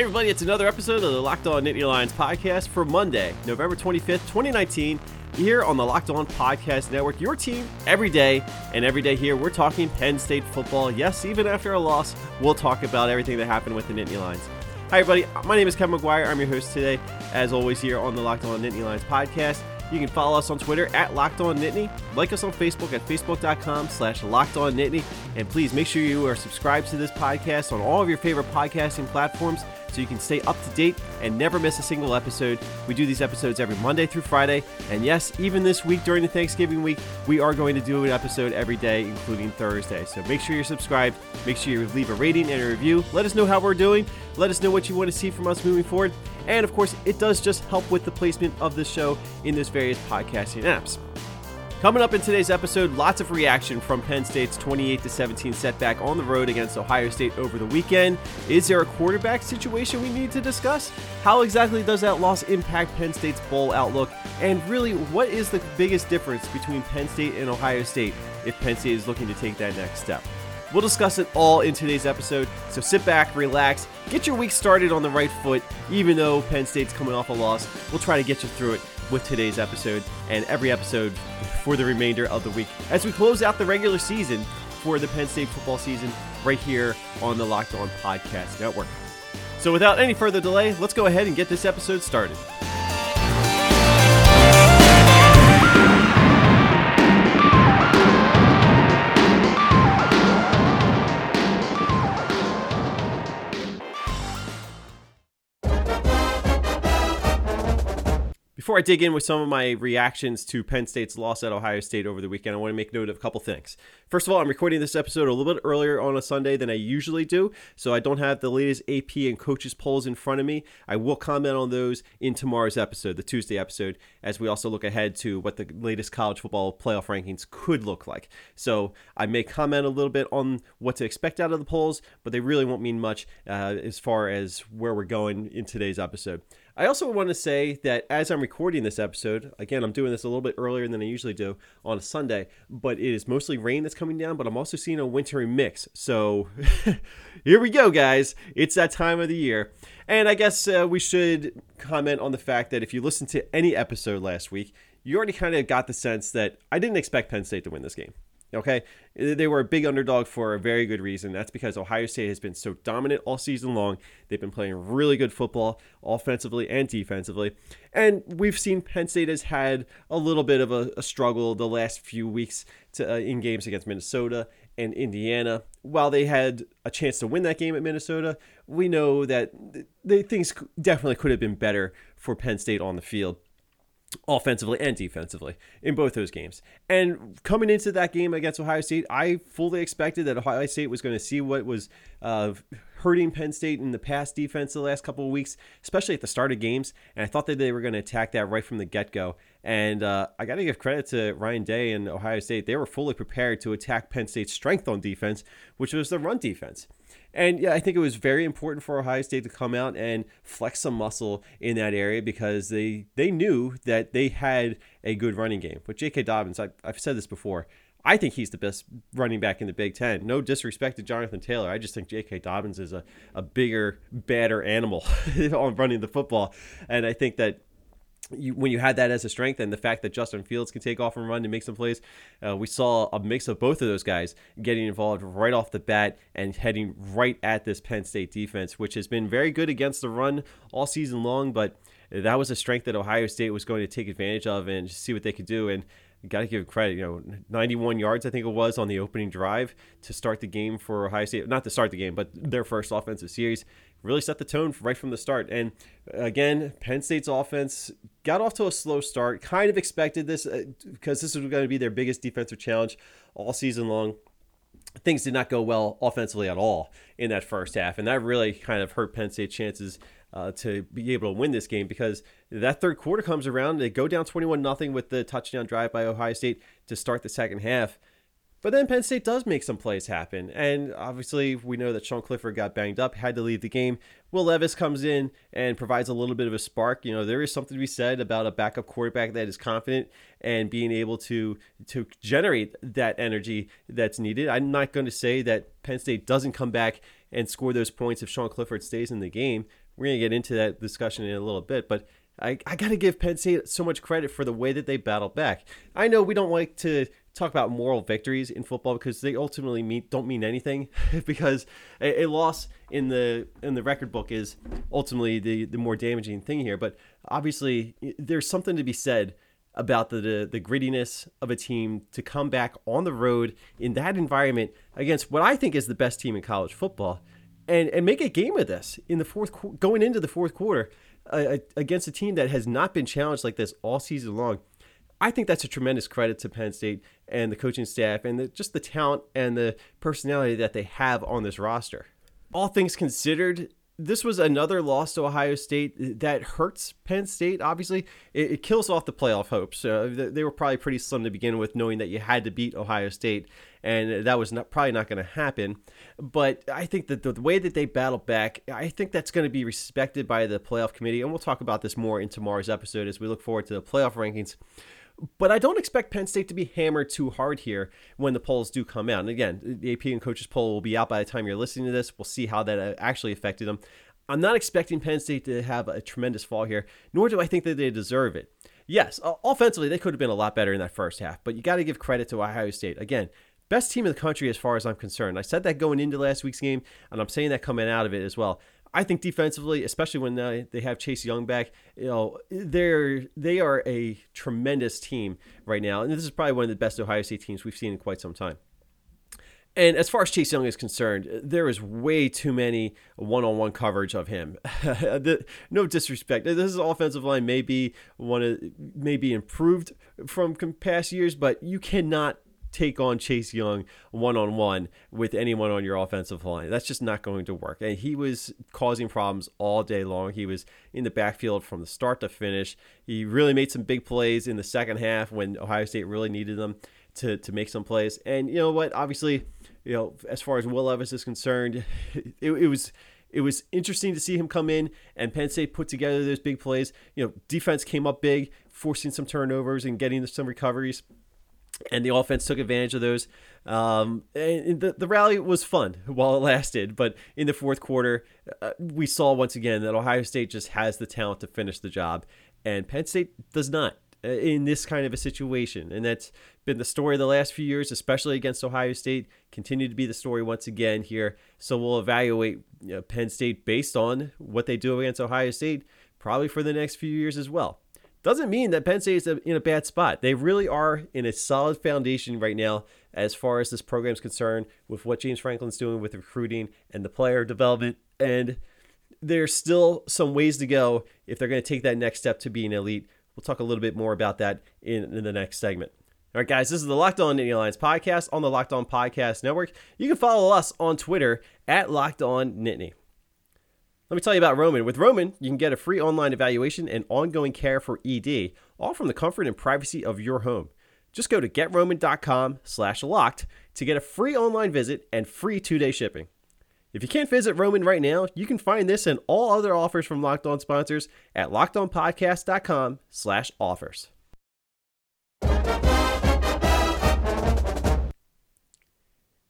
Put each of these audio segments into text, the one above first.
Hey, everybody, it's another episode of the Locked On Nittany Lions podcast for Monday, November 25th, 2019, here on the Locked On Podcast Network. Your team every day, and every day here, we're talking Penn State football. Yes, even after a loss, we'll talk about everything that happened with the Nittany Lions. Hi, everybody. My name is Kevin McGuire. I'm your host today, as always, here on the Locked On Nittany Lions podcast. You can follow us on Twitter at Locked On Nittany. Like us on Facebook at facebook.com slash Locked On Nittany. And please make sure you are subscribed to this podcast on all of your favorite podcasting platforms so you can stay up to date and never miss a single episode. We do these episodes every Monday through Friday. And yes, even this week during the Thanksgiving week, we are going to do an episode every day, including Thursday. So make sure you're subscribed. Make sure you leave a rating and a review. Let us know how we're doing. Let us know what you want to see from us moving forward. And of course, it does just help with the placement of the show in those various podcasting apps. Coming up in today's episode, lots of reaction from Penn State's 28 17 setback on the road against Ohio State over the weekend. Is there a quarterback situation we need to discuss? How exactly does that loss impact Penn State's bowl outlook? And really, what is the biggest difference between Penn State and Ohio State if Penn State is looking to take that next step? We'll discuss it all in today's episode, so sit back, relax, get your week started on the right foot, even though Penn State's coming off a loss. We'll try to get you through it with today's episode and every episode for the remainder of the week as we close out the regular season for the Penn State football season right here on the Locked On Podcast Network. So, without any further delay, let's go ahead and get this episode started. Before I dig in with some of my reactions to Penn State's loss at Ohio State over the weekend, I want to make note of a couple things. First of all, I'm recording this episode a little bit earlier on a Sunday than I usually do, so I don't have the latest AP and coaches polls in front of me. I will comment on those in tomorrow's episode, the Tuesday episode, as we also look ahead to what the latest college football playoff rankings could look like. So I may comment a little bit on what to expect out of the polls, but they really won't mean much uh, as far as where we're going in today's episode. I also want to say that as I'm recording this episode, again, I'm doing this a little bit earlier than I usually do on a Sunday, but it is mostly rain that's coming down, but I'm also seeing a wintry mix. So here we go, guys. It's that time of the year. And I guess uh, we should comment on the fact that if you listened to any episode last week, you already kind of got the sense that I didn't expect Penn State to win this game. Okay, they were a big underdog for a very good reason. That's because Ohio State has been so dominant all season long. They've been playing really good football, offensively and defensively. And we've seen Penn State has had a little bit of a, a struggle the last few weeks to, uh, in games against Minnesota and Indiana. While they had a chance to win that game at Minnesota, we know that they, things definitely could have been better for Penn State on the field offensively and defensively in both those games. And coming into that game against Ohio State, I fully expected that Ohio State was going to see what was uh, hurting Penn State in the past defense the last couple of weeks, especially at the start of games. And I thought that they were going to attack that right from the get go. And uh, I got to give credit to Ryan Day and Ohio State. They were fully prepared to attack Penn State's strength on defense, which was the run defense. And yeah, I think it was very important for Ohio State to come out and flex some muscle in that area because they they knew that they had a good running game. But J.K. Dobbins, I, I've said this before. I think he's the best running back in the Big Ten. No disrespect to Jonathan Taylor. I just think J.K. Dobbins is a, a bigger, badder animal on running the football. And I think that you, when you had that as a strength and the fact that Justin Fields can take off and run and make some plays, uh, we saw a mix of both of those guys getting involved right off the bat and heading right at this Penn State defense, which has been very good against the run all season long. But that was a strength that Ohio State was going to take advantage of and see what they could do. And got to give credit. You know, 91 yards I think it was on the opening drive to start the game for Ohio State. Not to start the game, but their first offensive series really set the tone right from the start. And again, Penn State's offense got off to a slow start. Kind of expected this uh, because this was going to be their biggest defensive challenge all season long. Things did not go well offensively at all in that first half, and that really kind of hurt Penn State's chances uh, to be able to win this game because that third quarter comes around. They go down 21 0 with the touchdown drive by Ohio State to start the second half. But then Penn State does make some plays happen. And obviously, we know that Sean Clifford got banged up, had to leave the game. Will Levis comes in and provides a little bit of a spark. You know, there is something to be said about a backup quarterback that is confident and being able to to generate that energy that's needed. I'm not going to say that Penn State doesn't come back and score those points if Sean Clifford stays in the game. We're going to get into that discussion in a little bit, but I, I got to give Penn State so much credit for the way that they battled back. I know we don't like to talk about moral victories in football because they ultimately mean, don't mean anything because a, a, loss in the in the record book is ultimately the, the more damaging thing here. But obviously, there's something to be said about the, the, the grittiness of a team to come back on the road in that environment against what I think is the best team in college football and and make a game of this in the fourth going into the fourth quarter uh, against a team that has not been challenged like this all season long. I think that's a tremendous credit to Penn State and the coaching staff and the, just the talent and the personality that they have on this roster. All things considered, this was another loss to Ohio State that hurts Penn State. Obviously, it, it kills off the playoff hopes. Uh, they were probably pretty slim to begin with, knowing that you had to beat Ohio State, and that was not, probably not going to happen. But I think that the, the way that they battled back, I think that's going to be respected by the playoff committee, and we'll talk about this more in tomorrow's episode as we look forward to the playoff rankings. But I don't expect Penn State to be hammered too hard here when the polls do come out. And again, the AP and coaches poll will be out by the time you're listening to this. We'll see how that uh, actually affected them. I'm not expecting Penn State to have a tremendous fall here, nor do I think that they deserve it. Yes, offensively, they could have been a lot better in that first half, but you got to give credit to Ohio State. Again, best team in the country as far as I'm concerned. I said that going into last week's game, and I'm saying that coming out of it as well. I think defensively, especially when uh, they have Chase Young back, you know, they're they are a tremendous team right now, and this is probably one of the best Ohio State teams we've seen in quite some time. And as far as Chase Young is concerned, there is way too many one-on-one coverage of him. no disrespect. This offensive line may be one of may be improved from past years, but you cannot take on Chase Young one on one with anyone on your offensive line. That's just not going to work. And he was causing problems all day long. He was in the backfield from the start to finish. He really made some big plays in the second half when Ohio State really needed them to, to make some plays. And you know what? Obviously, you know, as far as Will Levis is concerned, it, it was it was interesting to see him come in and Penn State put together those big plays. You know, defense came up big, forcing some turnovers and getting some recoveries and the offense took advantage of those. Um, and the, the rally was fun while it lasted, but in the fourth quarter, uh, we saw once again that Ohio State just has the talent to finish the job, and Penn State does not uh, in this kind of a situation. And that's been the story the last few years, especially against Ohio State. Continue to be the story once again here. So we'll evaluate you know, Penn State based on what they do against Ohio State, probably for the next few years as well doesn't mean that Penn State is in a bad spot. They really are in a solid foundation right now as far as this program is concerned with what James Franklin's doing with recruiting and the player development. And there's still some ways to go if they're going to take that next step to being elite. We'll talk a little bit more about that in, in the next segment. All right, guys, this is the Locked On Nittany Lions podcast on the Locked On Podcast Network. You can follow us on Twitter at Locked On Nittany. Let me tell you about Roman. With Roman, you can get a free online evaluation and ongoing care for ED, all from the comfort and privacy of your home. Just go to getroman.com slash locked to get a free online visit and free two-day shipping. If you can't visit Roman right now, you can find this and all other offers from Locked On sponsors at lockedonpodcast.com slash offers.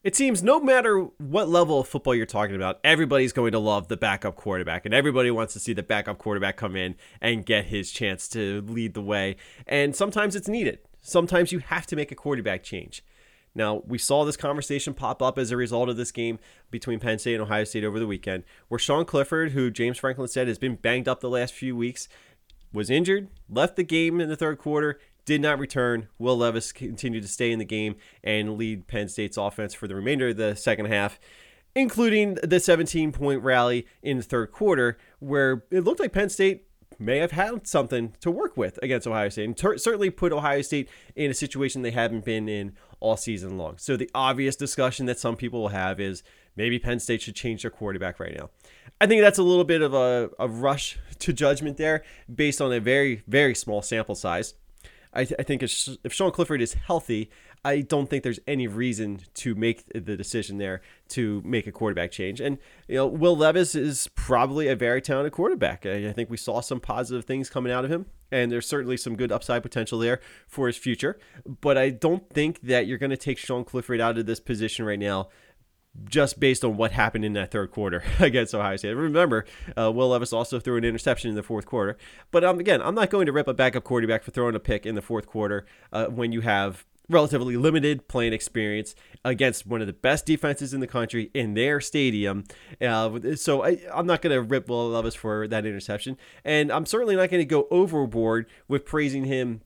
It seems no matter what level of football you're talking about, everybody's going to love the backup quarterback, and everybody wants to see the backup quarterback come in and get his chance to lead the way. And sometimes it's needed. Sometimes you have to make a quarterback change. Now, we saw this conversation pop up as a result of this game between Penn State and Ohio State over the weekend, where Sean Clifford, who James Franklin said has been banged up the last few weeks, was injured, left the game in the third quarter, did not return. Will Levis continued to stay in the game and lead Penn State's offense for the remainder of the second half, including the 17 point rally in the third quarter, where it looked like Penn State may have had something to work with against Ohio State and ter- certainly put Ohio State in a situation they haven't been in all season long. So the obvious discussion that some people will have is maybe Penn State should change their quarterback right now. I think that's a little bit of a, a rush to judgment there based on a very, very small sample size. I, th- I think if, if Sean Clifford is healthy, I don't think there's any reason to make the decision there to make a quarterback change. And you know, Will Levis is probably a very talented quarterback. I, I think we saw some positive things coming out of him, and there's certainly some good upside potential there for his future. But I don't think that you're going to take Sean Clifford out of this position right now just based on what happened in that third quarter against Ohio State. Remember, uh, Will Levis also threw an interception in the fourth quarter. But um, again, I'm not going to rip a backup quarterback for throwing a pick in the fourth quarter uh, when you have relatively limited playing experience against one of the best defenses in the country in their stadium. Uh, so I, am not going to rip Will Levis for that interception. And I'm certainly not going to go overboard with praising him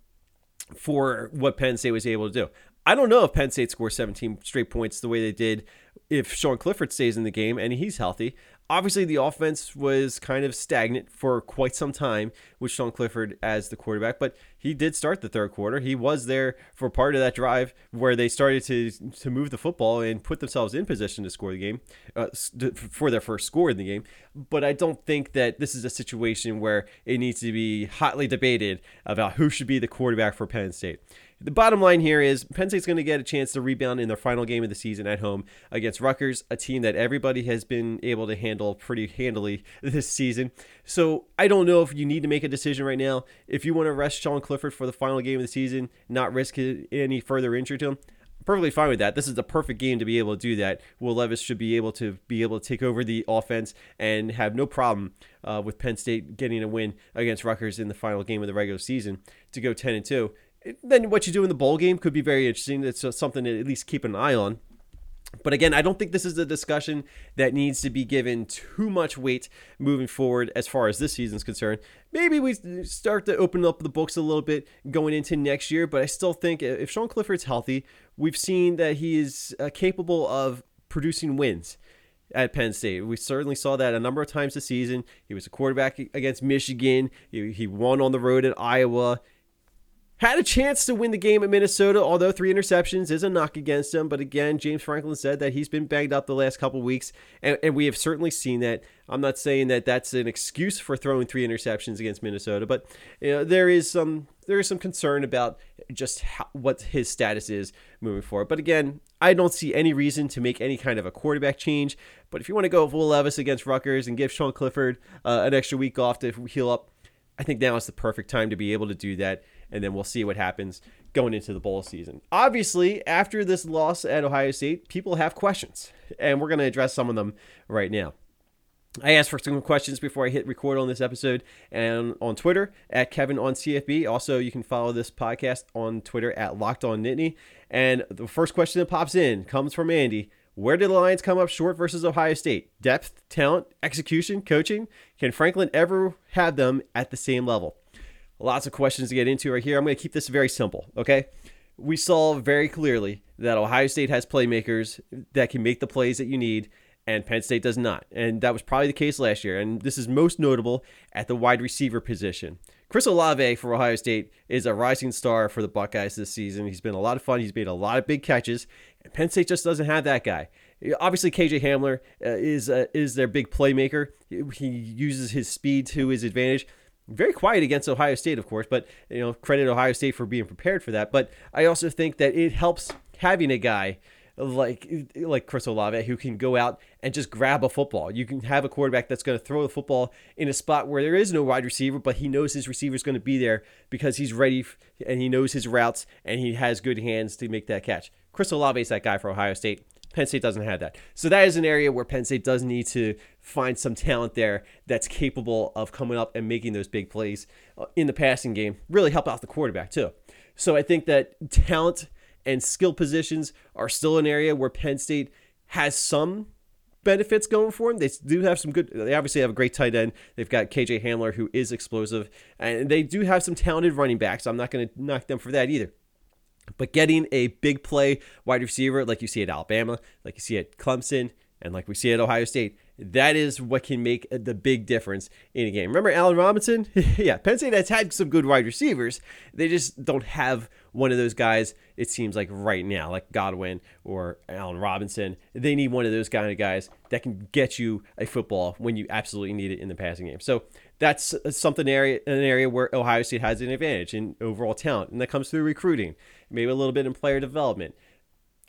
for what Penn State was able to do. I don't know if Penn State scores 17 straight points the way they did if Sean Clifford stays in the game and he's healthy. Obviously, the offense was kind of stagnant for quite some time with Sean Clifford as the quarterback, but he did start the third quarter. He was there for part of that drive where they started to to move the football and put themselves in position to score the game uh, for their first score in the game. But I don't think that this is a situation where it needs to be hotly debated about who should be the quarterback for Penn State. The bottom line here is Penn State's going to get a chance to rebound in their final game of the season at home against Rutgers, a team that everybody has been able to handle pretty handily this season. So I don't know if you need to make a decision right now. If you want to rest Sean Clifford for the final game of the season, not risk any further injury to him, perfectly fine with that. This is the perfect game to be able to do that. Will Levis should be able to be able to take over the offense and have no problem uh, with Penn State getting a win against Rutgers in the final game of the regular season to go 10 and 2 then what you do in the bowl game could be very interesting. It's something to at least keep an eye on. But again, I don't think this is a discussion that needs to be given too much weight moving forward as far as this season is concerned. Maybe we start to open up the books a little bit going into next year, but I still think if Sean Clifford's healthy, we've seen that he is uh, capable of producing wins at Penn State. We certainly saw that a number of times this season. He was a quarterback against Michigan. He won on the road at Iowa had a chance to win the game at Minnesota, although three interceptions is a knock against him. But again, James Franklin said that he's been banged up the last couple weeks, and, and we have certainly seen that. I'm not saying that that's an excuse for throwing three interceptions against Minnesota, but you know, there is some there is some concern about just how, what his status is moving forward. But again, I don't see any reason to make any kind of a quarterback change. But if you want to go Will Levis against Rutgers and give Sean Clifford uh, an extra week off to heal up, I think now is the perfect time to be able to do that and then we'll see what happens going into the bowl season. Obviously, after this loss at Ohio State, people have questions, and we're going to address some of them right now. I asked for some questions before I hit record on this episode and on Twitter at Kevin on CFB. Also, you can follow this podcast on Twitter at Locked On Nittany. And the first question that pops in comes from Andy. Where did the Lions come up short versus Ohio State? Depth, talent, execution, coaching? Can Franklin ever have them at the same level? Lots of questions to get into right here. I'm going to keep this very simple, okay? We saw very clearly that Ohio State has playmakers that can make the plays that you need, and Penn State does not. And that was probably the case last year. And this is most notable at the wide receiver position. Chris Olave for Ohio State is a rising star for the Buckeyes this season. He's been a lot of fun. He's made a lot of big catches, and Penn State just doesn't have that guy. Obviously, KJ Hamler uh, is uh, is their big playmaker. He uses his speed to his advantage very quiet against Ohio State, of course, but you know, credit Ohio State for being prepared for that. But I also think that it helps having a guy like like Chris Olave who can go out and just grab a football. You can have a quarterback that's going to throw the football in a spot where there is no wide receiver, but he knows his receiver is going to be there because he's ready and he knows his routes and he has good hands to make that catch. Chris Olave is that guy for Ohio State. Penn State doesn't have that. So that is an area where Penn State does need to find some talent there that's capable of coming up and making those big plays uh, in the passing game. Really help out the quarterback too. So I think that talent and skill positions are still an area where Penn State has some benefits going for them. They do have some good. They obviously have a great tight end. They've got KJ Hamler who is explosive, and they do have some talented running backs. I'm not going to knock them for that either. But getting a big play wide receiver like you see at Alabama, like you see at Clemson, and like we see at Ohio State, that is what can make the big difference in a game. Remember Allen Robinson? yeah, Penn State has had some good wide receivers. They just don't have one of those guys, it seems like right now, like Godwin or Allen Robinson. They need one of those kind of guys that can get you a football when you absolutely need it in the passing game. So that's something area an area where Ohio State has an advantage in overall talent, and that comes through recruiting, maybe a little bit in player development.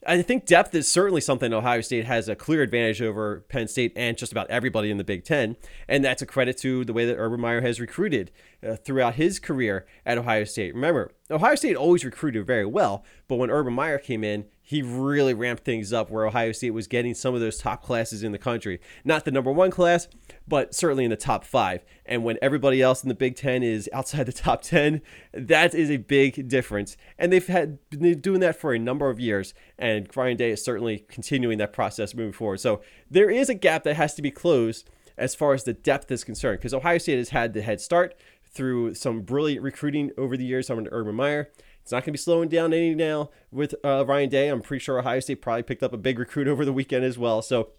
I think depth is certainly something Ohio State has a clear advantage over Penn State and just about everybody in the Big Ten, and that's a credit to the way that Urban Meyer has recruited uh, throughout his career at Ohio State. Remember, Ohio State always recruited very well, but when Urban Meyer came in, he really ramped things up where Ohio State was getting some of those top classes in the country. Not the number one class, but certainly in the top five. And when everybody else in the Big Ten is outside the top 10, that is a big difference. And they've had been doing that for a number of years. And Ryan Day is certainly continuing that process moving forward. So there is a gap that has to be closed as far as the depth is concerned, because Ohio State has had the head start through some brilliant recruiting over the years under Urban Meyer. It's not going to be slowing down any now with uh, Ryan Day. I'm pretty sure Ohio State probably picked up a big recruit over the weekend as well. So,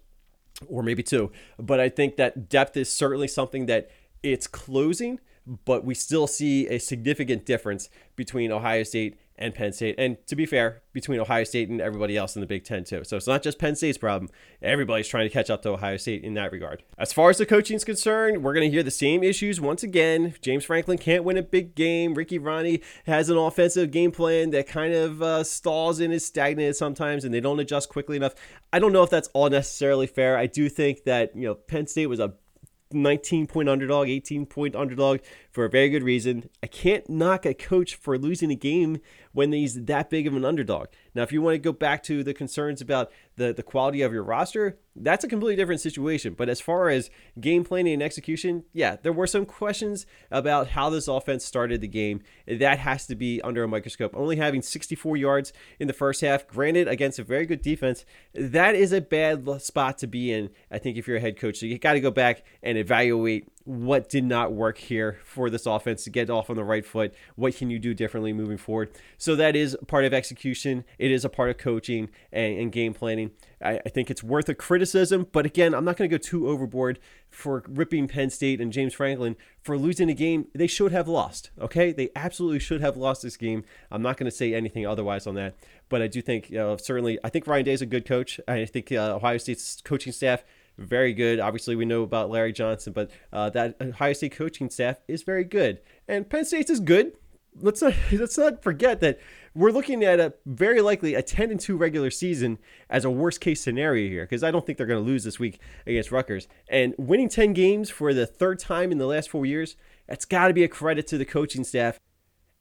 or maybe two. But I think that depth is certainly something that it's closing, but we still see a significant difference between Ohio State and Penn State. And to be fair, between Ohio State and everybody else in the Big Ten, too. So it's not just Penn State's problem. Everybody's trying to catch up to Ohio State in that regard. As far as the coaching is concerned, we're going to hear the same issues once again. James Franklin can't win a big game. Ricky Rahne has an offensive game plan that kind of uh, stalls and is stagnant sometimes, and they don't adjust quickly enough. I don't know if that's all necessarily fair. I do think that, you know, Penn State was a 19 point underdog, 18 point underdog for a very good reason. I can't knock a coach for losing a game when he's that big of an underdog. Now, if you want to go back to the concerns about the, the quality of your roster, that's a completely different situation. But as far as game planning and execution, yeah, there were some questions about how this offense started the game. That has to be under a microscope. Only having 64 yards in the first half, granted, against a very good defense, that is a bad spot to be in, I think, if you're a head coach. So you got to go back and evaluate what did not work here for this offense to get off on the right foot? What can you do differently moving forward? So that is part of execution. It is a part of coaching and, and game planning. I, I, think it's worth a criticism, but again, I'm not going to go too overboard for ripping Penn State and James Franklin for losing a game they should have lost. Okay, they absolutely should have lost this game. I'm not going to say anything otherwise on that, but I do think uh, certainly I think Ryan Day is a good coach. I think uh, Ohio State's coaching staff very good. Obviously, we know about Larry Johnson, but uh, that Ohio State coaching staff is very good, and Penn State is good. Let's not let's not forget that we're looking at a very likely a 10 and 2 regular season as a worst case scenario here because I don't think they're going to lose this week against Rutgers. And winning 10 games for the third time in the last four years, that's got to be a credit to the coaching staff.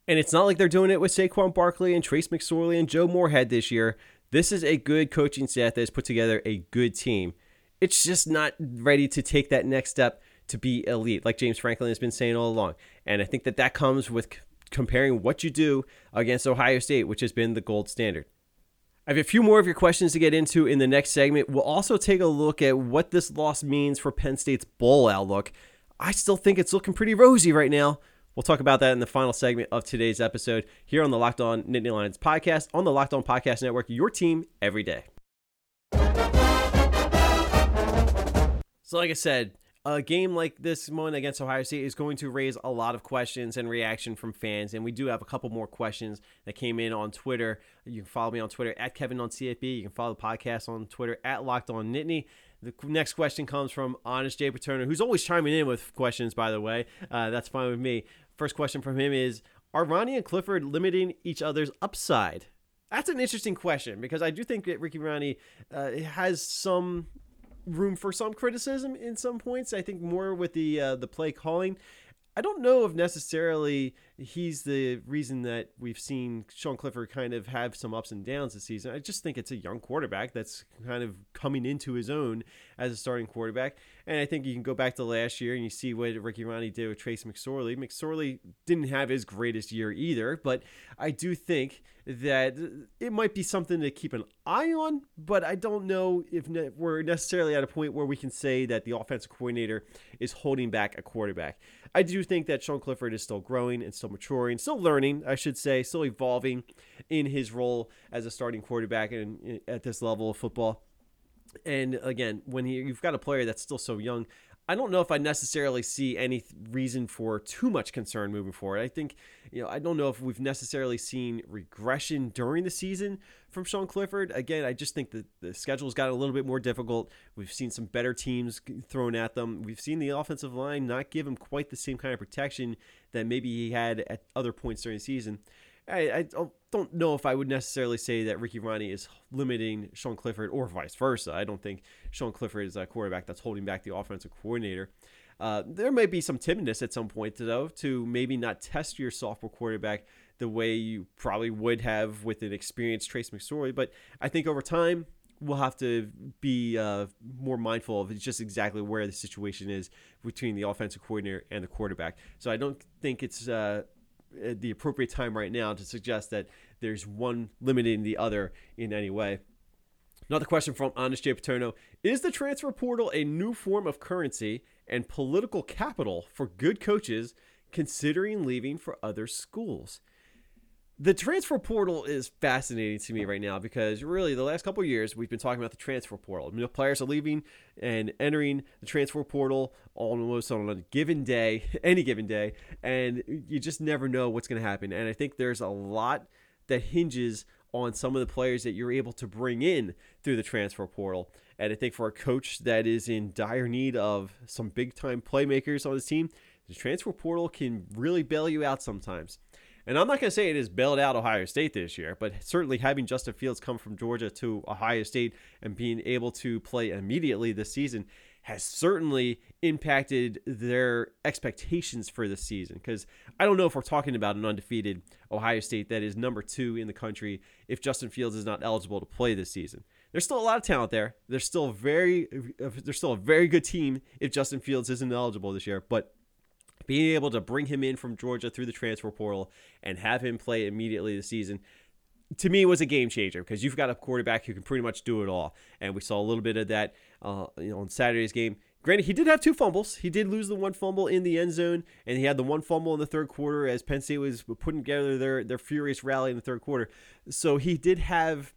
And it's not like they're doing it with Saquon Barkley and Trace McSorley and Joe Moorhead this year. This is a good coaching staff that has put together a good team it's just not ready to take that next step to be elite, like James Franklin has been saying all along. And I think that that comes with c- comparing what you do against Ohio State, which has been the gold standard. I have a few more of your questions to get into in the next segment. We'll also take a look at what this loss means for Penn State's bowl outlook. I still think it's looking pretty rosy right now. We'll talk about that in the final segment of today's episode here on the Locked On Nittany Lions podcast on the Locked On Podcast Network, your team every day. So, like I said, a game like this one against Ohio State is going to raise a lot of questions and reaction from fans. And we do have a couple more questions that came in on Twitter. You can follow me on Twitter at Kevin on CFB. You can follow the podcast on Twitter at Locked On Nittany. The next question comes from Honest Jay Paterno, who's always chiming in with questions, by the way. Uh, that's fine with me. First question from him is Are Rahne and Clifford limiting each other's upside? That's an interesting question because I do think that Ricky Rahne uh, has some room for some criticism in some points. I think more with the uh, the play calling. I don't know if necessarily he's the reason that we've seen Sean Clifford kind of have some ups and downs this season. I just think it's a young quarterback that's kind of coming into his own as a starting quarterback. And I think you can go back to last year and you see what Ricky Rahne did with Trace McSorley. McSorley didn't have his greatest year either, but I do think that it might be something to keep an eye on, but I don't know if ne- we're necessarily at a point where we can say that the offensive coordinator is holding back a quarterback. I do think that Sean Clifford is still growing and still maturing, still learning, I should say, still evolving in his role as a starting quarterback and at this level of football. And again, when he, you've got a player that's still so young, I don't know if I necessarily see any reason for too much concern moving forward. I think, you know, I don't know if we've necessarily seen regression during the season from Sean Clifford. Again, I just think that the schedule's got a little bit more difficult. We've seen some better teams thrown at them. We've seen the offensive line not give him quite the same kind of protection that maybe he had at other points during the season. I, I don't know if I would necessarily say that Ricky Rahne is limiting Sean Clifford or vice versa. I don't think Sean Clifford is a quarterback that's holding back the offensive coordinator. Uh, there may be some timidness at some point, though, to maybe not test your sophomore quarterback the way you probably would have with an experienced Trace McSorley. But I think over time, we'll have to be uh, more mindful of just exactly where the situation is between the offensive coordinator and the quarterback. So I don't think it's uh, the appropriate time right now to suggest that there's one limiting the other in any way. Another question from Honest J. Paterno Is the transfer portal a new form of currency and political capital for good coaches considering leaving for other schools? The transfer portal is fascinating to me right now because really the last couple years we've been talking about the transfer portal. Players are leaving and entering the transfer portal almost on a given day, any given day, and you just never know what's going to happen. And I think there's a lot that hinges on some of the players that you're able to bring in through the transfer portal. And I think for a coach that is in dire need of some big time playmakers on his team, the transfer portal can really bail you out sometimes. And I'm not going to say it has bailed out Ohio State this year, but certainly having Justin Fields come from Georgia to Ohio State and being able to play immediately this season has certainly impacted their expectations for the season. Because I don't know if we're talking about an undefeated Ohio State that is number two in the country if Justin Fields is not eligible to play this season. There's still a lot of talent there. There's still very, there's still a very good team if Justin Fields isn't eligible this year. But being able to bring him in from Georgia through the transfer portal and have him play immediately this season to me was a game changer because you've got a quarterback who can pretty much do it all. And we saw a little bit of that uh, you know on Saturday's game. Granted he did have two fumbles. He did lose the one fumble in the end zone and he had the one fumble in the third quarter as Penn State was putting together their their furious rally in the third quarter. So he did have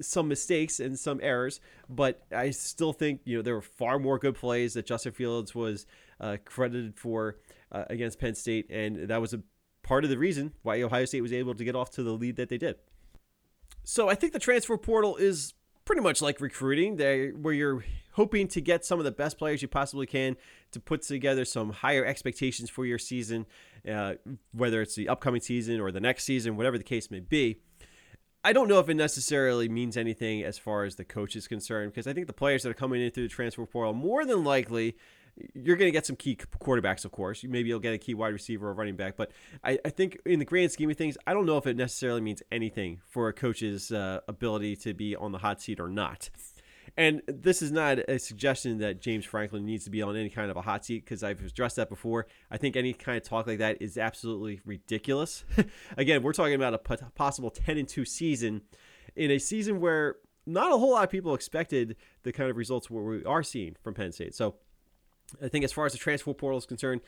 some mistakes and some errors, but I still think you know there were far more good plays that Justin Fields was uh, credited for uh, against Penn State, and that was a part of the reason why Ohio State was able to get off to the lead that they did. So I think the transfer portal is pretty much like recruiting, there where you're hoping to get some of the best players you possibly can to put together some higher expectations for your season, uh, whether it's the upcoming season or the next season, whatever the case may be. I don't know if it necessarily means anything as far as the coach is concerned, because I think the players that are coming in through the transfer portal more than likely you're going to get some key quarterbacks, of course. Maybe you'll get a key wide receiver or running back. But I, I think in the grand scheme of things, I don't know if it necessarily means anything for a coach's uh, ability to be on the hot seat or not. And this is not a suggestion that James Franklin needs to be on any kind of a hot seat because I've addressed that before. I think any kind of talk like that is absolutely ridiculous. Again, we're talking about a possible 10 and 2 season in a season where not a whole lot of people expected the kind of results where we are seeing from Penn State. So I think as far as the transfer portal is concerned,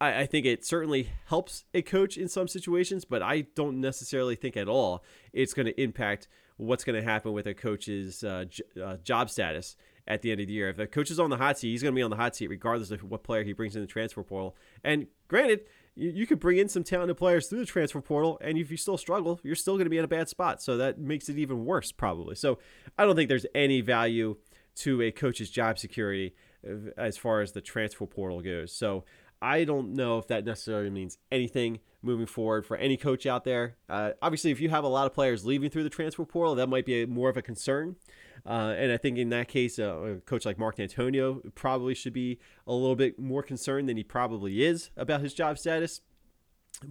I, I, think it certainly helps a coach in some situations, but I don't necessarily think at all it's going to impact what's going to happen with a coach's uh, j- uh, job status at the end of the year. If a coach is on the hot seat, he's going to be on the hot seat regardless of what player he brings in the transfer portal. And granted, you, you could bring in some talented players through the transfer portal, and if you still struggle, you're still going to be in a bad spot. So that makes it even worse, probably. So I don't think there's any value to a coach's job security as far as the transfer portal goes. So I don't know if that necessarily means anything moving forward for any coach out there. Uh, obviously, if you have a lot of players leaving through the transfer portal, that might be a, more of a concern. Uh, and I think in that case, uh, a coach like Mark Dantonio probably should be a little bit more concerned than he probably is about his job status.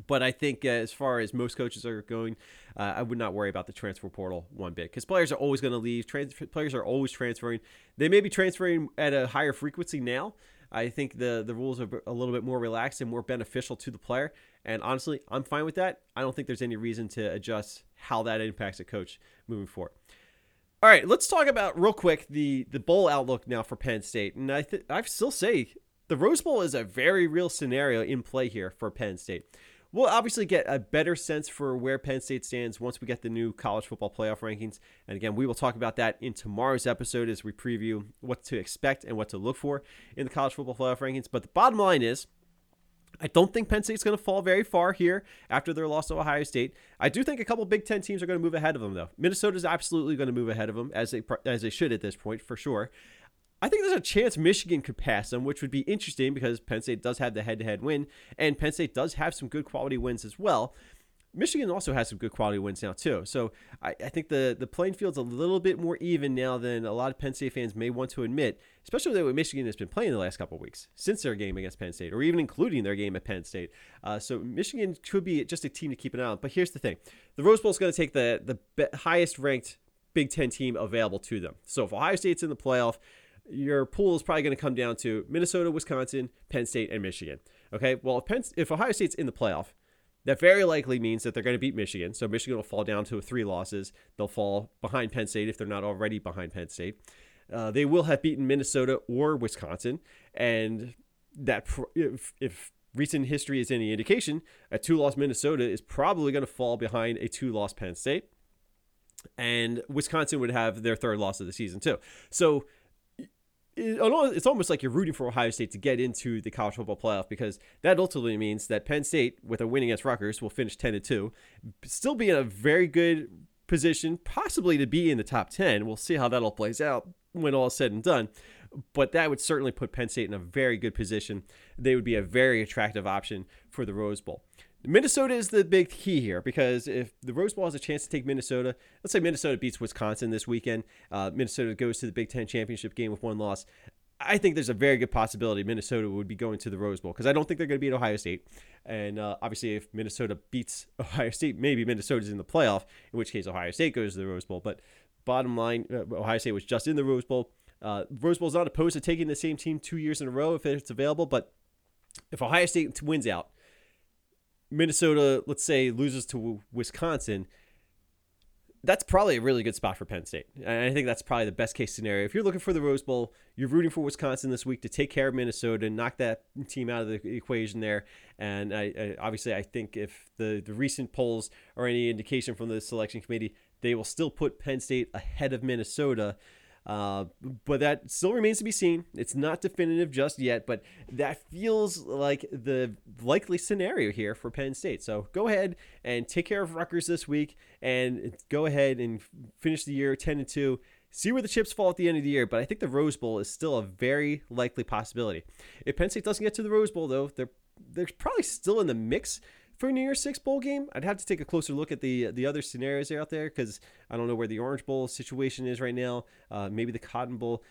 But I think uh, as far as most coaches are going, uh, I would not worry about the transfer portal one bit because players are always going to leave. Trans- players are always transferring. They may be transferring at a higher frequency now. I think the the rules are a little bit more relaxed and more beneficial to the player. And honestly, I'm fine with that. I don't think there's any reason to adjust how that impacts a coach moving forward. All right, let's talk about real quick the the bowl outlook now for Penn State. And I th- I still say the Rose Bowl is a very real scenario in play here for Penn State. We'll obviously get a better sense for where Penn State stands once we get the new college football playoff rankings. And again, we will talk about that in tomorrow's episode as we preview what to expect and what to look for in the college football playoff rankings. But the bottom line is, I don't think Penn State's going to fall very far here after their loss to Ohio State. I do think a couple Big Ten teams are going to move ahead of them, though. Minnesota's absolutely going to move ahead of them as they as they should at this point for sure. I think there's a chance Michigan could pass them, which would be interesting because Penn State does have the head to head win, and Penn State does have some good quality wins as well. Michigan also has some good quality wins now too. So I, I, think the the playing field's a little bit more even now than a lot of Penn State fans may want to admit, especially the way Michigan has been playing the last couple weeks since their game against Penn State, or even including their game at Penn State. Uh, so Michigan could be just a team to keep an eye on. But here's the thing: the Rose Bowl is going to take the the highest ranked Big Ten team available to them. So if Ohio State's in the playoff, your pool is probably going to come down to Minnesota, Wisconsin, Penn State, and Michigan. Okay, well if Penn, if Ohio State's in the playoff that very likely means that they're going to beat Michigan. So Michigan will fall down to three losses. They'll fall behind Penn State if they're not already behind Penn State. Uh, they will have beaten Minnesota or Wisconsin, and that if, if recent history is any indication, a two-loss Minnesota is probably going to fall behind a two-loss Penn State, and Wisconsin would have their third loss of the season too. So it's almost like you're rooting for Ohio State to get into the college football playoff because that ultimately means that Penn State, with a win against Rutgers, will finish 10 to 2, still be in a very good position, possibly to be in the top 10. We'll see how that all plays out when all is said and done. But that would certainly put Penn State in a very good position. They would be a very attractive option for the Rose Bowl. Minnesota is the big key here because if the Rose Bowl has a chance to take Minnesota, let's say Minnesota beats Wisconsin this weekend, uh, Minnesota goes to the Big Ten championship game with one loss. I think there's a very good possibility Minnesota would be going to the Rose Bowl because I don't think they're going to beat Ohio State. And uh, obviously, if Minnesota beats Ohio State, maybe Minnesota's in the playoff, in which case Ohio State goes to the Rose Bowl. But bottom line, uh, Ohio State was just in the Rose Bowl. Uh, Rose Bowl's not opposed to taking the same team two years in a row if it's available, but if Ohio State wins out, Minnesota, let's say, loses to Wisconsin, that's probably a really good spot for Penn State. And I think that's probably the best case scenario. If you're looking for the Rose Bowl, you're rooting for Wisconsin this week to take care of Minnesota and knock that team out of the equation there. And I, I, obviously, I think if the, the recent polls are any indication from the selection committee, they will still put Penn State ahead of Minnesota. Uh, but that still remains to be seen. It's not definitive just yet, but that feels like the likely scenario here for Penn State. So go ahead and take care of Rutgers this week, and go ahead and finish the year 10 and 2. See where the chips fall at the end of the year, but I think the Rose Bowl is still a very likely possibility. If Penn State doesn't get to the Rose Bowl, though, they're they're probably still in the mix for a New Year's Six bowl game. I'd have to take a closer look at the the other scenarios out there because I don't know where the Orange Bowl situation is right now. Uh, maybe the Cotton Bowl,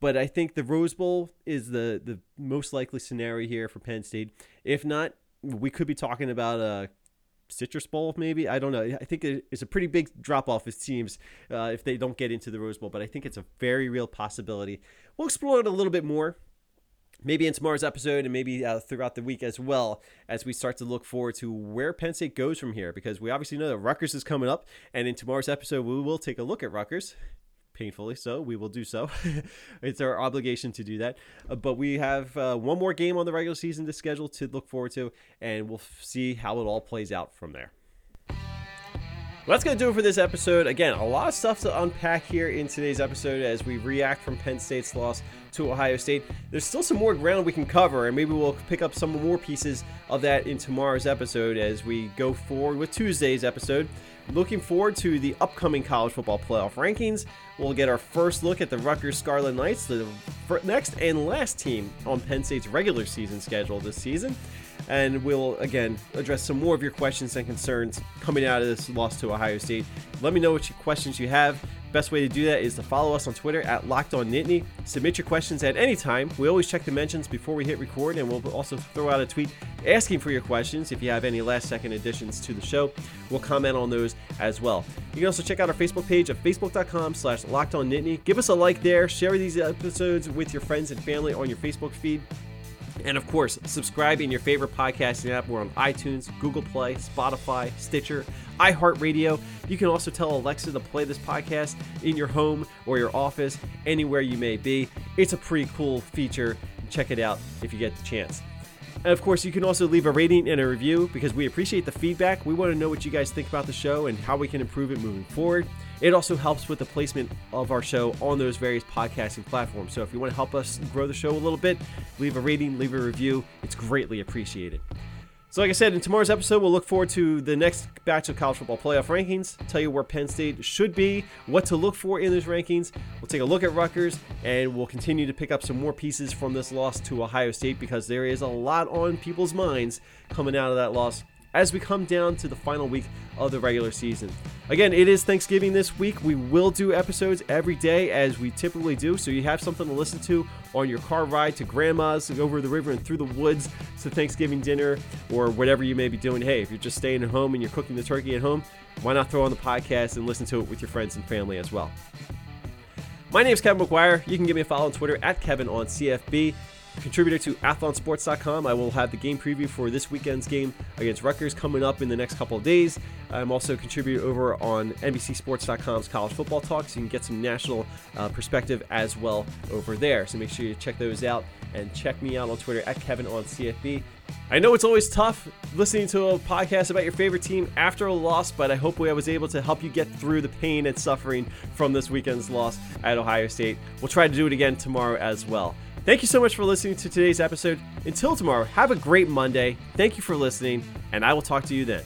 but I think the Rose Bowl is the the most likely scenario here for Penn State. If not, we could be talking about a Citrus Bowl, maybe. I don't know. I think it's a pretty big drop off, it seems, uh, if they don't get into the Rose Bowl, but I think it's a very real possibility. We'll explore it a little bit more maybe in tomorrow's episode and maybe uh, throughout the week as well as we start to look forward to where Penn State goes from here because we obviously know that Rutgers is coming up and in tomorrow's episode we will take a look at Rutgers painfully so we will do so. It's our obligation to do that. Uh, but we have uh, one more game on the regular season to schedule to look forward to and we'll f- see how it all plays out from there well, that's going to do it for this episode. Again, a lot of stuff to unpack here in today's episode as we react from Penn State's loss to Ohio State. There's still some more ground we can cover, and maybe we'll pick up some more pieces of that in tomorrow's episode as we go forward with Tuesday's episode. Looking forward to the upcoming college football playoff rankings. We'll get our first look at the Rutgers Scarlet Knights, the next and last team on Penn State's regular season schedule this season and we'll again address some more of your questions and concerns coming out of this loss to Ohio State. Let me know what questions you have. Best way to do that is to follow us on Twitter at Locked On Nittany. Submit your questions at any time. We always check the mentions before we hit record, and we'll also throw out a tweet asking for your questions. If you have any last second additions to the show, we'll comment on those as well. You can also check out our Facebook page at facebook.com slash locked on Nittany. Give us a like there. Share these episodes with your friends and family on your Facebook feed. And of course, subscribe in your favorite podcasting app. We're on iTunes, Google Play, Spotify, Stitcher, iHeartRadio. You can also tell Alexa to play this podcast in your home or your office, anywhere you may be. It's a pretty cool feature. Check it out if you get the chance. And of course, you can also leave a rating and a review because we appreciate the feedback. We want to know what you guys think about the show and how we can improve it moving forward. It also helps with the placement of our show on those various podcasting platforms. So if you want to help us grow the show a little bit, leave a rating, leave a review. It's greatly appreciated. So, like I said, in tomorrow's episode, we'll look forward to the next batch of college football playoff rankings, tell you where Penn State should be, what to look for in those rankings. We'll take a look at Rutgers, and we'll continue to pick up some more pieces from this loss to Ohio State because there is a lot on people's minds coming out of that loss as we come down to the final week of the regular season. Again, it is Thanksgiving this week. We will do episodes every day as we typically do, so you have something to listen to on your car ride to grandma's, over the river and through the woods to Thanksgiving dinner, or whatever you may be doing. Hey, if you're just staying at home and you're cooking the turkey at home, why not throw on the podcast and listen to it with your friends and family as well? My name is Kevin McGuire. You can give me a follow on Twitter at Kevin on CFB contributor to athlonsports.com. I will have the game preview for this weekend's game against Rutgers coming up in the next couple of days. I'm also a contributor over on NBCSports.com's college football talk, so you can get some national uh, perspective as well over there. So make sure you check those out and check me out on Twitter at Kevin on CFB. I know it's always tough listening to a podcast about your favorite team after a loss, but I hope I was able to help you get through the pain and suffering from this weekend's loss at Ohio State. We'll try to do it again tomorrow as well. Thank you so much for listening to today's episode. Until tomorrow, have a great Monday. Thank you for listening, and I will talk to you then.